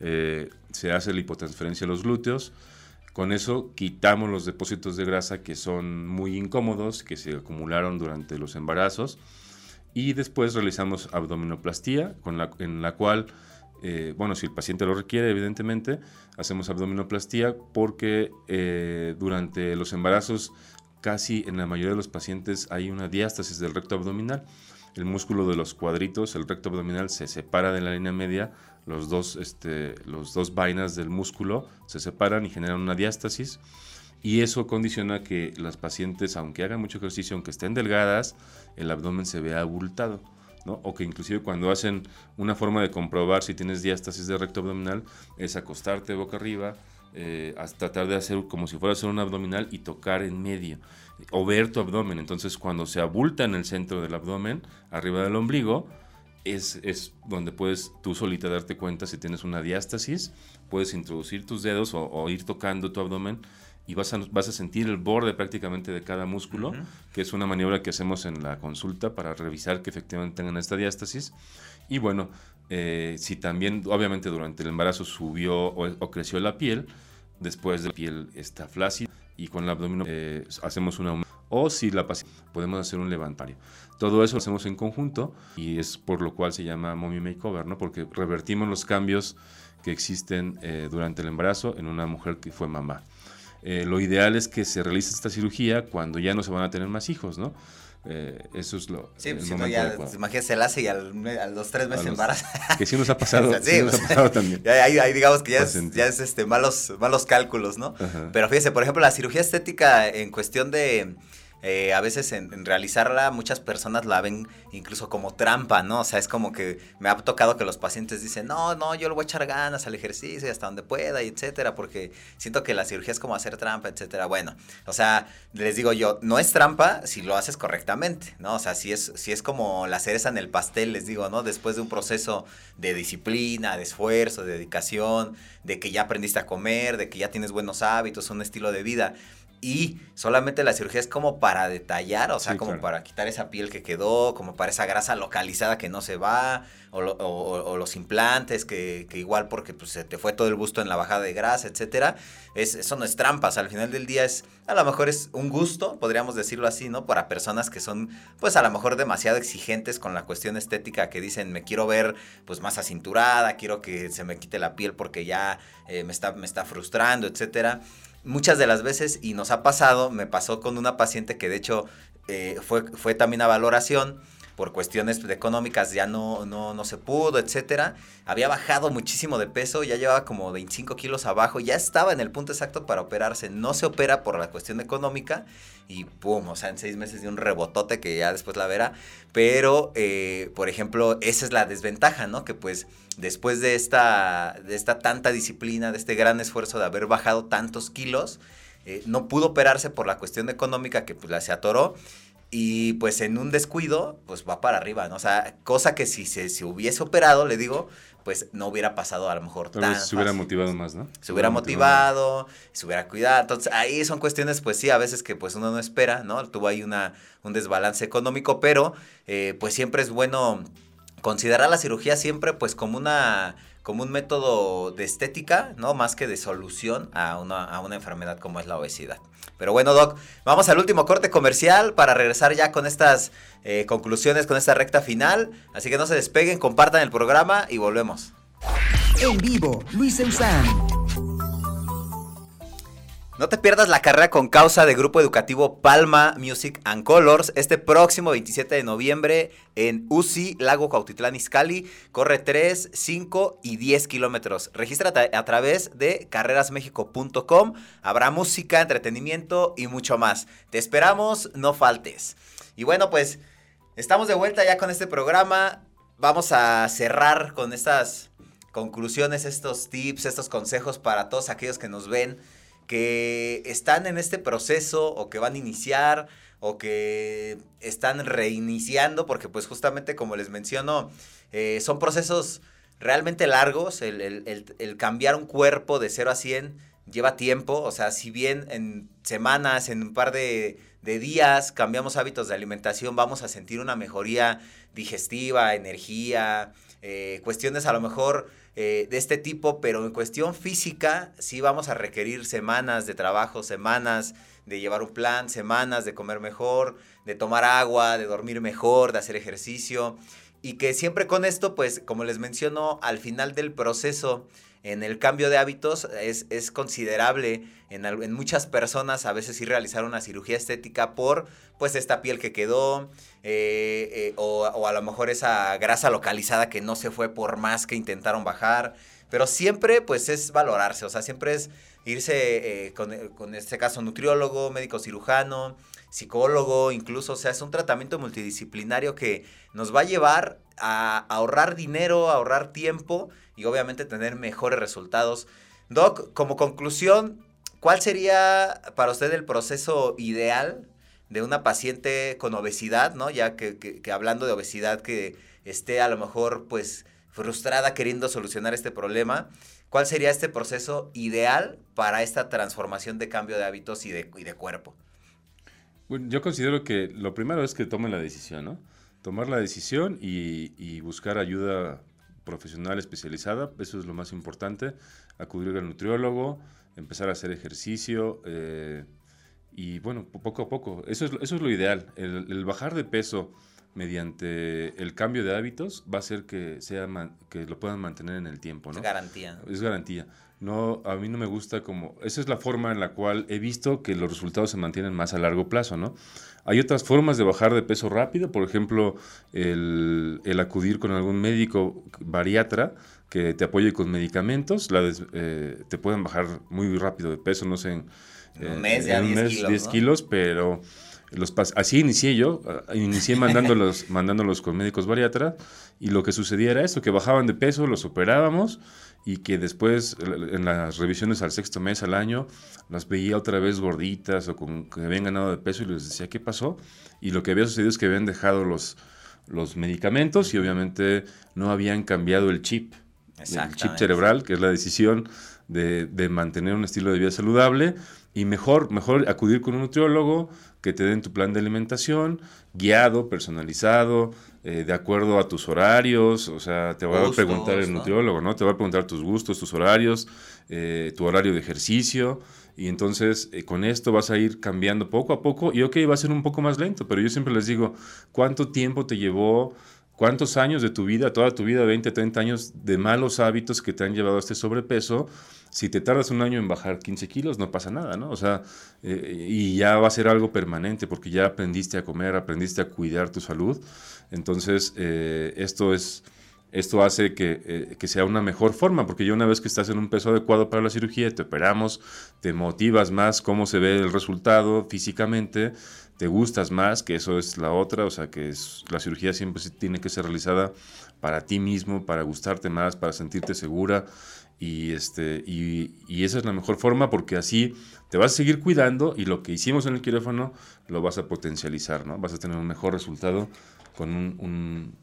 eh, se hace lipotransferencia de los glúteos. Con eso quitamos los depósitos de grasa que son muy incómodos, que se acumularon durante los embarazos. Y después realizamos abdominoplastía, con la, en la cual eh, bueno, si el paciente lo requiere, evidentemente, hacemos abdominoplastía porque eh, durante los embarazos casi en la mayoría de los pacientes hay una diástasis del recto abdominal. El músculo de los cuadritos, el recto abdominal, se separa de la línea media, los dos, este, los dos vainas del músculo se separan y generan una diástasis. Y eso condiciona que las pacientes, aunque hagan mucho ejercicio, aunque estén delgadas, el abdomen se vea abultado. O que inclusive cuando hacen una forma de comprobar si tienes diástasis de recto abdominal es acostarte boca arriba, eh, tratar de hacer como si fuera a hacer un abdominal y tocar en medio o ver tu abdomen. Entonces cuando se abulta en el centro del abdomen, arriba del ombligo, es, es, donde puedes tú solita darte cuenta si tienes una diástasis, puedes introducir tus dedos o ir tocando tu abdomen y vas a, vas a sentir el borde prácticamente de cada músculo, que es una maniobra que hacemos en la consulta para revisar que efectivamente tengan esta diástasis. Y bueno, eh, si también, obviamente durante el embarazo subió o, creció la piel, después de la piel está flácida y con el abdomen eh, hacemos una o si la paciente podemos hacer un levantario. Todo eso lo hacemos en conjunto y es por lo cual se llama mommy makeover, ¿no? Porque revertimos los cambios que existen eh, durante el embarazo en una mujer que fue mamá. Eh, lo ideal es que se realice esta cirugía cuando ya no se van a tener más hijos, ¿no? Eh, eso es lo. Sí, pues si no ya, imagínate, se la hace y al, a los tres meses embaraza. Que sí nos ha pasado. sí, nos ha pasado también. Ahí, digamos que ya es, ya es, este, malos, malos cálculos, ¿no? Pero fíjese, por ejemplo, la cirugía estética en cuestión de eh, a veces en, realizarla muchas personas la ven incluso como trampa, ¿no? O sea, es como que me ha tocado que los pacientes dicen, no, no, yo le voy a echar ganas al ejercicio y hasta donde pueda, y etcétera, porque siento que la cirugía es como hacer trampa, etcétera. Bueno, o sea, les digo yo, no es trampa si lo haces correctamente, ¿no? O sea, si es, si es como la cereza en el pastel, les digo, ¿no? Después de un proceso de disciplina, de esfuerzo, de dedicación, de que ya aprendiste a comer, de que ya tienes buenos hábitos, un estilo de vida y solamente la cirugía es como para detallar, o sea, como para quitar esa piel que quedó, como para esa grasa localizada que no se va, o, los implantes que, igual porque pues, se te fue todo el gusto en la bajada de grasa, etcétera. Es, eso no es trampas, al final del día es, a lo mejor es un gusto, podríamos decirlo así, ¿no? Para personas que son, pues a lo mejor demasiado exigentes con la cuestión estética, que dicen, me quiero ver pues más acinturada, quiero que se me quite la piel porque ya eh, me, está, me está frustrando, etcétera muchas de las veces, y nos ha pasado, me pasó con una paciente que de hecho eh, fue, fue también a valoración, por cuestiones económicas ya no, no, no se pudo, etcétera. Había bajado muchísimo de peso, ya llevaba como 25 kilos abajo, ya estaba en el punto exacto para operarse. No se opera por la cuestión económica y pum, o sea, en seis meses de un rebotote que ya después la verá. Pero, eh, por ejemplo, esa es la desventaja, ¿no? Que pues después de esta, de esta tanta disciplina, de este gran esfuerzo de haber bajado tantos kilos, eh, no pudo operarse por la cuestión económica que pues la se atoró y pues en un descuido, pues va para arriba, ¿no? O sea, cosa que si se hubiese operado, le digo, pues no hubiera pasado a lo mejor Tal vez se hubiera motivado más, ¿no? Se hubiera motivado, se hubiera cuidado. Entonces, ahí son cuestiones, pues sí, a veces que pues uno no espera, ¿no? Tuvo ahí una, un desbalance económico, pero eh, pues siempre es bueno considerar la cirugía siempre pues como una como un método de estética, ¿no? Más que de solución a una, a una enfermedad como es la obesidad. Pero bueno, Doc, vamos al último corte comercial para regresar ya con estas eh, conclusiones, con esta recta final. Así que no se despeguen, compartan el programa y volvemos. En vivo, Luis Eusán. No te pierdas la carrera con causa de Grupo Educativo Palma Music and Colors este próximo 27 de noviembre en UCI, Lago Cautitlán Izcalli. Corre 3, 5 y 10 kilómetros. Regístrate a través de carrerasmexico.com. Habrá música, entretenimiento y mucho más. Te esperamos, no faltes. Y bueno, pues estamos de vuelta ya con este programa. Vamos a cerrar con estas conclusiones, estos tips, estos consejos para todos aquellos que nos ven que están en este proceso o que van a iniciar o que están reiniciando, porque pues justamente como les menciono, eh, son procesos realmente largos, el, cambiar un cuerpo de 0 a 100 lleva tiempo, o sea, si bien en semanas, en un par de, días cambiamos hábitos de alimentación, vamos a sentir una mejoría digestiva, energía, eh, cuestiones a lo mejor eh, de este tipo, pero en cuestión física sí vamos a requerir semanas de trabajo, semanas de llevar un plan, semanas de comer mejor, de tomar agua, de dormir mejor, de hacer ejercicio. y que siempre con esto, pues, como les menciono, al final del proceso en el cambio de hábitos es, es considerable en, en, muchas personas a veces ir realizar una cirugía estética por pues esta piel que quedó eh, eh, o, o, a lo mejor esa grasa localizada que no se fue por más que intentaron bajar. Pero siempre pues es valorarse, o sea, siempre es irse eh, con, con este caso nutriólogo, médico cirujano, psicólogo, incluso, o sea, es un tratamiento multidisciplinario que nos va a llevar a ahorrar dinero, a ahorrar tiempo y obviamente tener mejores resultados. Doc, como conclusión, ¿cuál sería para usted el proceso ideal de una paciente con obesidad, ¿no? Ya que, hablando de obesidad que esté a lo mejor pues frustrada queriendo solucionar este problema, ¿cuál sería este proceso ideal para esta transformación de cambio de hábitos y de, y de cuerpo? Yo considero que lo primero es que tomen la decisión, ¿no? Tomar la decisión y buscar ayuda profesional especializada, eso es lo más importante, acudir al nutriólogo, empezar a hacer ejercicio eh, y bueno, poco a poco, eso es, eso es lo ideal, el, el, bajar de peso mediante el cambio de hábitos va a hacer que, sea que lo puedan mantener en el tiempo, ¿no? Es garantía. Es garantía. No, a mí no me gusta como, esa es la forma en la cual he visto que los resultados se mantienen más a largo plazo, ¿no? Hay otras formas de bajar de peso rápido, por ejemplo, el, el acudir con algún médico bariatra que te apoye con medicamentos, la des, eh, te pueden bajar muy rápido de peso, no sé, en, en un mes, ya en un 10 mes, kilos, 10 ¿no? kilos, pero los así inicié yo, inicié mandándolos, mandándolos con médicos bariatra y lo que sucedía era eso, que bajaban de peso, los operábamos y que después en las revisiones al sexto mes al año las veía otra vez gorditas o con que habían ganado de peso y les decía qué pasó y lo que había sucedido es que habían dejado los, los medicamentos y obviamente no habían cambiado el chip, el chip cerebral, que es la decisión de, de mantener un estilo de vida saludable y mejor, mejor acudir con un nutriólogo que te den tu plan de alimentación, guiado, personalizado, eh, de acuerdo a tus horarios, o sea, te va gustos, a preguntar el nutriólogo, ¿no? Te va a preguntar tus gustos, tus horarios, eh, tu horario de ejercicio, y entonces eh, con esto vas a ir cambiando poco a poco, y ok, va a ser un poco más lento, pero yo siempre les digo, ¿cuánto tiempo te llevó? ¿Cuántos años de tu vida, toda tu vida, 20, 30 años de malos hábitos que te han llevado a este sobrepeso? Si te tardas un año en bajar 15 kilos, no pasa nada, ¿no? O sea, eh, y ya va a ser algo permanente porque ya aprendiste a comer, aprendiste a cuidar tu salud. Entonces, eh, esto es... Esto hace que, eh, que, sea una mejor forma, porque ya una vez que estás en un peso adecuado para la cirugía, te operamos, te motivas más cómo se ve el resultado físicamente, te gustas más, que eso es la otra, o sea, que es, la cirugía siempre tiene que ser realizada para ti mismo, para gustarte más, para sentirte segura, y, este, y, esa es la mejor forma porque así te vas a seguir cuidando y lo que hicimos en el quirófano lo vas a potencializar, ¿no? Vas a tener un mejor resultado con un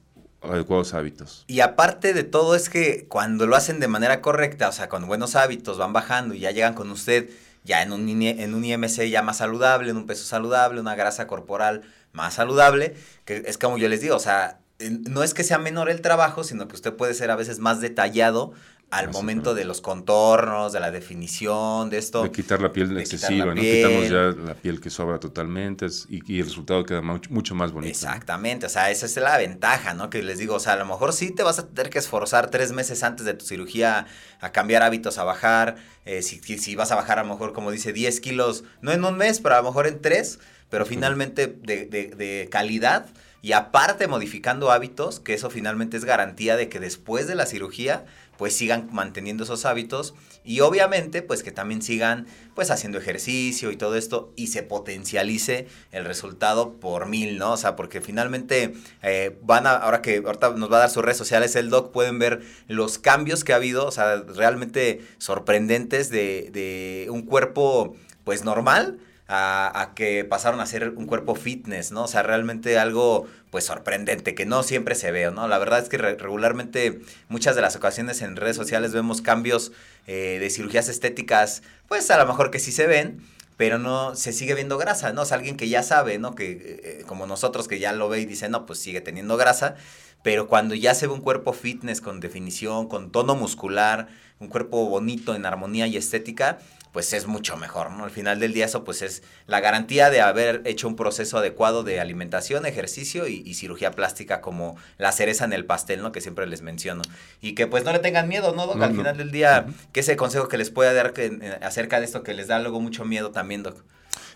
adecuados hábitos. Y aparte de todo es que cuando lo hacen de manera correcta, o sea, con buenos hábitos, van bajando y ya llegan con usted ya en un, en un IMC ya más saludable, en un peso saludable, una grasa corporal más saludable, que es como yo les digo, o sea, no es que sea menor el trabajo, sino que usted puede ser a veces más detallado al Así momento claro. de los contornos, de la definición, de esto. De quitar la piel excesiva, la ¿no? Piel. Quitamos ya la piel que sobra totalmente y, y, el resultado queda mucho, mucho más bonito. Exactamente, o sea, esa es la ventaja, ¿no? Que les digo, o sea, a lo mejor sí te vas a tener que esforzar tres meses antes de tu cirugía a cambiar hábitos, a bajar, eh, si, si, vas a bajar a lo mejor, como dice, 10 kilos, no en un mes, pero a lo mejor en tres, pero finalmente de, de, de calidad y aparte modificando hábitos, que eso finalmente es garantía de que después de la cirugía pues sigan manteniendo esos hábitos y obviamente pues que también sigan pues haciendo ejercicio y todo esto y se potencialice el resultado por mil, ¿no? O sea, porque finalmente eh, van a, ahora que ahorita nos va a dar sus redes sociales el doc, pueden ver los cambios que ha habido, o sea, realmente sorprendentes de, de un cuerpo pues normal, a, a, que pasaron a ser un cuerpo fitness, ¿no? O sea, realmente algo pues sorprendente, que no siempre se ve, ¿no? La verdad es que re regularmente muchas de las ocasiones en redes sociales vemos cambios eh, de cirugías estéticas, pues a lo mejor que sí se ven, pero no se sigue viendo grasa, ¿no? Sea, alguien que ya sabe, ¿no? Que eh, como nosotros que ya lo ve y dice, no, pues sigue teniendo grasa, pero cuando ya se ve un cuerpo fitness con definición, con tono muscular, un cuerpo bonito en armonía y estética, pues es mucho mejor, ¿no? Al final del día eso pues es la garantía de haber hecho un proceso adecuado de alimentación, ejercicio y, cirugía plástica como la cereza en el pastel, ¿no? Que siempre les menciono. Y que pues no le tengan miedo, ¿no, Doc? Al final del día, ¿qué es el consejo que les puede dar que, acerca de esto que les da luego mucho miedo también, Doc?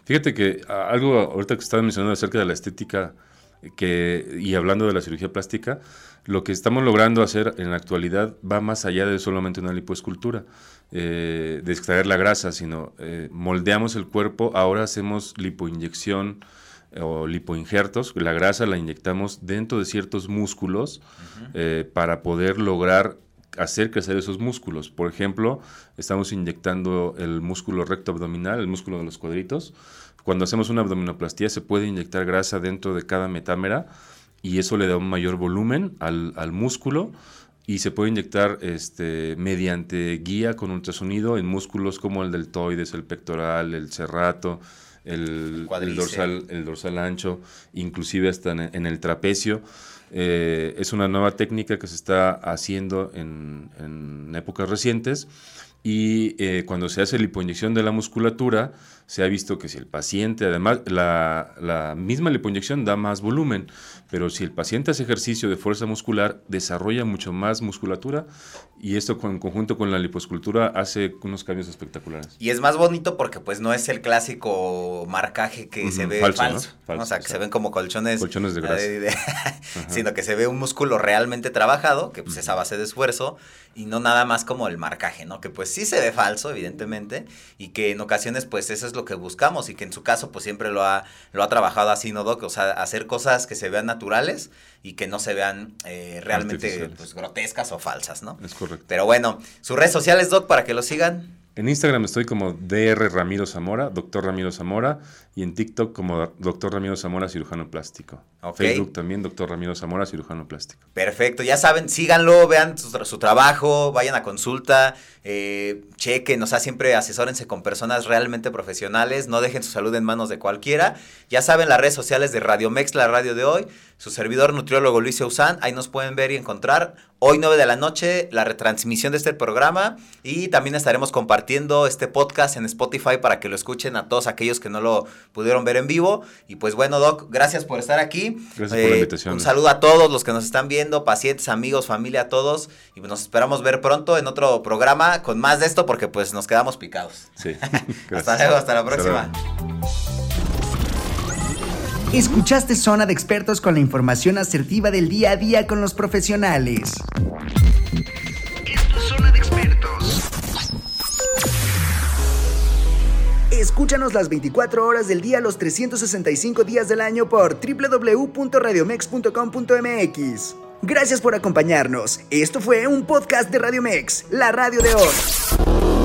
Fíjate que algo ahorita que estaba mencionando acerca de la estética que, y hablando de la cirugía plástica, lo que estamos logrando hacer en la actualidad va más allá de solamente una lipoescultura, eh, de extraer la grasa, sino eh, moldeamos el cuerpo, ahora hacemos lipoinyección eh, o lipoinjertos, la grasa la inyectamos dentro de ciertos músculos para poder lograr hacer crecer esos músculos. Por ejemplo, estamos inyectando el músculo recto abdominal, el músculo de los cuadritos. Cuando hacemos una abdominoplastía se puede inyectar grasa dentro de cada metámera y eso le da un mayor volumen al, al músculo y se puede inyectar este, mediante guía con ultrasonido en músculos como el deltoides, el pectoral, el cerrato, el, el, dorsal, el dorsal ancho, inclusive hasta en, el trapecio. Eh, es una nueva técnica que se está haciendo en, en épocas recientes y eh, cuando se hace la lipoinyección de la musculatura, se ha visto que si el paciente, además, la, la, misma lipoinyección da más volumen, pero si el paciente hace ejercicio de fuerza muscular, desarrolla mucho más musculatura y esto en conjunto con la liposcultura hace unos cambios espectaculares. Y es más bonito porque pues no es el clásico marcaje que se ve falso, o sea, que se ven como colchones, colchones de grasa, sino que se ve un músculo realmente trabajado, que pues es a base de esfuerzo y no nada más como el marcaje, ¿no? Que pues sí se ve falso, evidentemente, y que en ocasiones pues eso es lo que buscamos y que en su caso pues siempre lo ha, lo ha trabajado así, ¿no, Doc? O sea, hacer cosas que se vean naturales y que no se vean eh, realmente pues, grotescas o falsas, ¿no? Es correcto. Pero bueno, sus redes sociales, Doc, para que lo sigan. En Instagram estoy como DR Ramiro Zamora, doctor Ramiro Zamora, y en TikTok como doctor Ramiro Zamora, cirujano plástico. Facebook también, doctor Ramiro Zamora, cirujano plástico. Perfecto, ya saben, síganlo, vean su, trabajo, vayan a consulta, eh, chequen, o sea, siempre asesórense con personas realmente profesionales, no dejen su salud en manos de cualquiera. Ya saben, las redes sociales de Radio Mex, la radio de hoy, su servidor nutriólogo Luis Eusán, ahí nos pueden ver y encontrar. Hoy 9 de la noche, la retransmisión de este programa y también estaremos compartiendo este podcast en Spotify para que lo escuchen a todos aquellos que no lo pudieron ver en vivo. Y pues bueno, Doc, gracias por estar aquí. Gracias por la eh, invitación. Un saludo a todos los que nos están viendo, pacientes, amigos, familia, a todos. Y nos esperamos ver pronto en otro programa con más de esto porque pues nos quedamos picados. Sí. hasta luego, hasta la próxima. Escuchaste Zona de Expertos con la información asertiva del día a día con los profesionales. Esto es Zona de Expertos. Escúchanos las 24 horas del día, los 365 días del año por www.radiomex.com.mx. Gracias por acompañarnos. Esto fue un podcast de Radiomex, la radio de hoy.